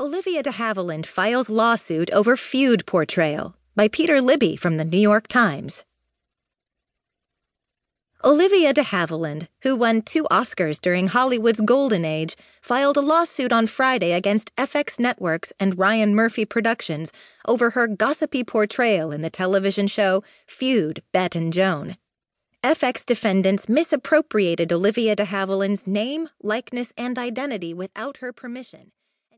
Olivia de Havilland files lawsuit over feud portrayal by Peter Libbey from the New York Times. Olivia de Havilland, who won two Oscars during Hollywood's golden age, filed a lawsuit on Friday against FX Networks and Ryan Murphy Productions over her gossipy portrayal in the television show Feud, Bette and Joan. FX defendants misappropriated Olivia de Havilland's name, likeness, and identity without her permission